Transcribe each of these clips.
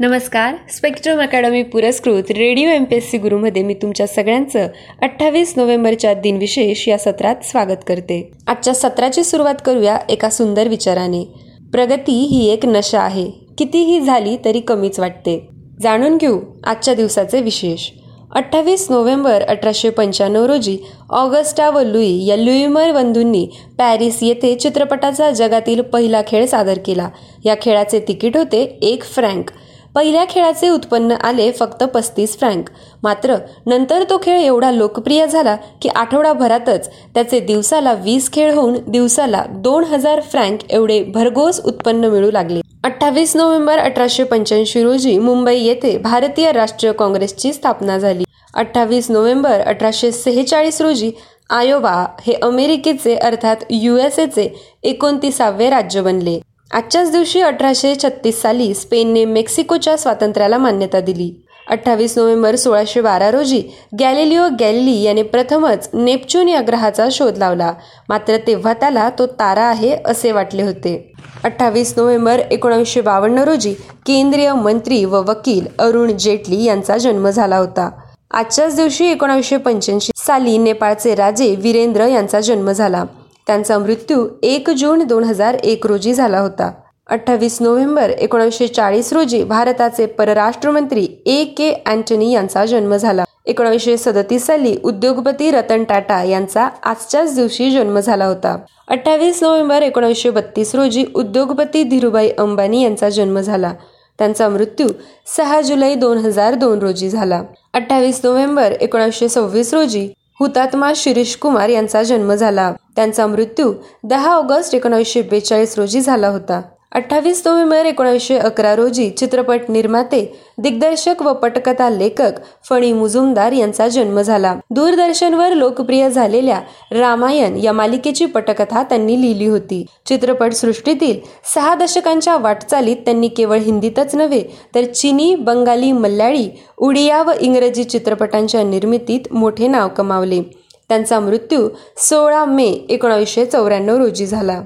नमस्कार. Spectrum academy पुरस्कृत radio M P S C गुरुमध्ये मी तुमच्या सगळ्यांचं अठ्ठावीस नोव्हेंबरच्या दिनविशेष या सत्रात स्वागत करते. आजच्या सत्राची सुरुवात करूया एका सुंदर विचाराने. प्रगती ही एक नशा आहे. कितीही झाली तरी कमीच वाटते. जाणून घेऊ आजच्या दिवसाचे विशेष. अठ्ठावीस नोव्हेंबर अठराशे पंच्याण्णव रोजी ऑगस्टा व लुई या लुईमर बंधूंनी पॅरिस येथे चित्रपटाचा जगातील पहिला खेळ सादर केला. या खेळाचे तिकीट होते एक फ्रँक. पहिल्या खेळाचे उत्पन्न आले फक्त पस्तीस फ्रँक मात्र नंतर तो खेळ एवढा लोकप्रिय झाला की आठवडाभरातच त्याचे दिवसाला वीस खेळ होऊन दिवसाला दोन हजार फ्रँक एवढे भरघोस उत्पन्न मिळू लागले. अठ्ठावीस नोव्हेंबर अठराशे पंच्याऐंशी रोजी मुंबई येथे भारतीय राष्ट्रीय काँग्रेसची स्थापना झाली. अठ्ठावीस नोव्हेंबर अठराशे सेहेचाळीस रोजी आयोवा हे अमेरिकेचे अर्थात युएसएचे एकोणतीसावे राज्य बनले. आजच्याच दिवशी अठराशे छत्तीस साली स्पेनने मेक्सिकोच्या स्वातंत्र्याला मान्यता दिली. अठ्ठावीस नोव्हेंबर सोळाशे बारा रोजी गॅलिलिओ गॅलिली याने प्रथमच नेपच्यून या ग्रहाचा शोध लावला. मात्र तेव्हा त्याला तो तारा आहे असे वाटले होते. अठ्ठावीस नोव्हेंबर एकोणीसशे बावन्न रोजी केंद्रीय मंत्री व वकील अरुण जेटली यांचा जन्म झाला होता. आजच्याच दिवशी एकोणावीसशे पंच्याऐंशी साली नेपाळचे राजे वीरेंद्र यांचा जन्म झाला. त्यांचा मृत्यू एक जून दोन हजार एक रोजी झाला होता. अठ्ठावीस नोव्हेंबर एकोणीसशे चाळीस रोजी भारताचे परराष्ट्रमंत्री ए के अँटनी यांचा जन्म झाला. एकोणीसशे सदतीस साली उद्योगपती रतन टाटा यांचा आजच्याच दिवशी जन्म झाला होता. अठ्ठावीस नोव्हेंबर एकोणीसशे बत्तीस रोजी उद्योगपती धीरुभाई अंबानी यांचा जन्म झाला. त्यांचा मृत्यू सहा जुलै दोन हजार दोन रोजी झाला. अठ्ठावीस नोव्हेंबर एकोणीसशे सव्वीस रोजी हुतात्मा शिरीष कुमार यांचा जन्म झाला. त्यांचा मृत्यू दहा ऑगस्ट एकोणीसशे बेचाळीस रोजी झाला होता. अठ्ठावीस नोव्हेंबर एकोणीसशे अकरा रोजी चित्रपट निर्माते दिग्दर्शक व पटकथा लेखक फणी मुजुमदार यांचा जन्म झाला. दूरदर्शनवर लोकप्रिय झालेल्या रामायण या मालिकेची पटकथा त्यांनी लिहिली होती. चित्रपट सृष्टीतील सहा दशकांच्या वाटचालीत त्यांनी केवळ हिंदीतच नव्हे तर चिनी बंगाली मल्याळी उडिया व इंग्रजी चित्रपटांच्या निर्मितीत मोठे नाव कमावले. त्यांचा मृत्यू सोळा मे एकोणीसशे चौऱ्याण्णव रोजी झाला.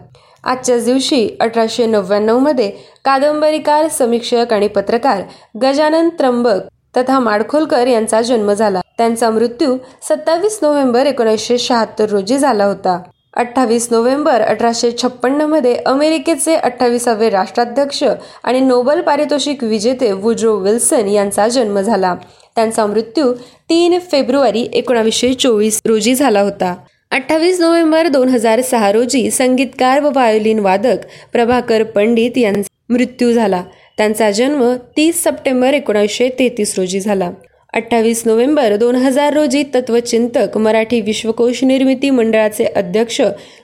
आजच्याच दिवशी अठराशे नव्याण्णवमध्ये कादंबरीकार समीक्षक आणि पत्रकार गजानन त्र्यंबक तथा माडखोलकर यांचा जन्म झाला. त्यांचा मृत्यू सत्तावीस नोव्हेंबर एकोणीसशे शहात्तर रोजी झाला होता. अठ्ठावीस नोव्हेंबर अठराशे छप्पन्नमध्ये अमेरिकेचे अठ्ठावीसावे राष्ट्राध्यक्ष आणि नोबल पारितोषिक विजेते वुड्रो विल्सन यांचा जन्म झाला. त्यांचा मृत्यू तीन फेब्रुवारी एकोणावीसशे चोवीस रोजी झाला होता. अठ्ठावीस नोव्हेंबर दोन हजार सहा रोजी संगीतकार व व्हायोलिन वादक प्रभाकर पंडित यांचा मृत्यू झाला. त्यांचा जन्म तीस सप्टेंबर एकोणीसशे तेहतीस रोजी झाला. अठ्ठावीस नोव्हेंबर दोन हजार रोजी तत्वचिंतक मराठी विश्वकोश निर्मिती मंडळाचे अध्यक्ष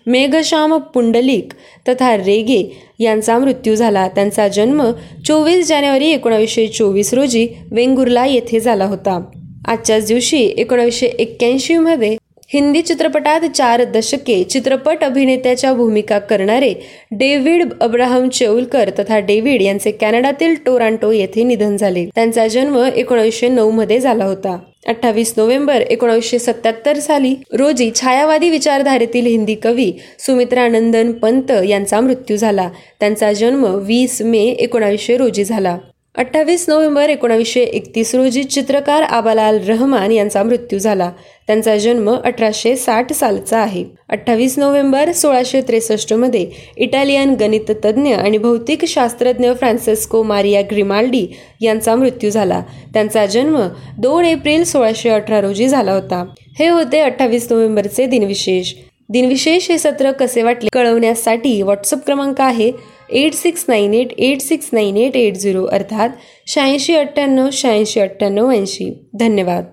मेघश्याम पुंडलिक तथा रेगे यांचा मृत्यू झाला. त्यांचा जन्म चोवीस जानेवारी एकोणावीसशे चोवीस रोजी वेंगुर्ला येथे झाला होता. आजच्याच दिवशी एकोणावीसशे एक्क्याऐंशीमध्ये हिंदी चित्रपटात चार दशके चित्रपट अभिनेत्याच्या भूमिका करणारे डेव्हिड अब्राहम चेऊलकर तथा डेव्हिड यांचे कॅनडातील टोरांटो येथे निधन झाले. त्यांचा जन्म एकोणीसशे नऊ मध्ये झाला होता. अठ्ठावीस नोव्हेंबर एकोणीसशे सत्याहत्तर साली रोजी छायावादी विचारधारेतील हिंदी कवी सुमित्रानंदन पंत यांचा मृत्यू झाला. त्यांचा जन्म वीस मे एकोणावीसशे रोजी झाला. अठ्ठावीस नोव्हेंबर एकोणावीसशे एकतीस रोजी चित्रकार आबालाल रहमान यांचा मृत्यू झाला. त्यांचा जन्म अठराशे साठ सालचा आहे. अठ्ठावीस नोव्हेंबर सोळाशे त्रेसष्टमध्ये इटालियन गणिततज्ञ आणि भौतिक शास्त्रज्ञ फ्रान्सिस्को मारिया ग्रिमाल्डी यांचा मृत्यू झाला. त्यांचा जन्म दोन एप्रिल सोळाशे अठरा रोजी झाला होता. हे होते अठ्ठावीस नोव्हेंबरचे दिनविशेष. दिनविशेष हे सत्र कसे वाटले कळवण्यासाठी व्हॉट्सअप क्रमांक आहे eight six nine eight eight six nine eight eight zero अर्थात शहाऐंशी अठ्ठ्याण्णव शहाऐंशी अठ्ठ्याण्णव ऐंशी. धन्यवाद.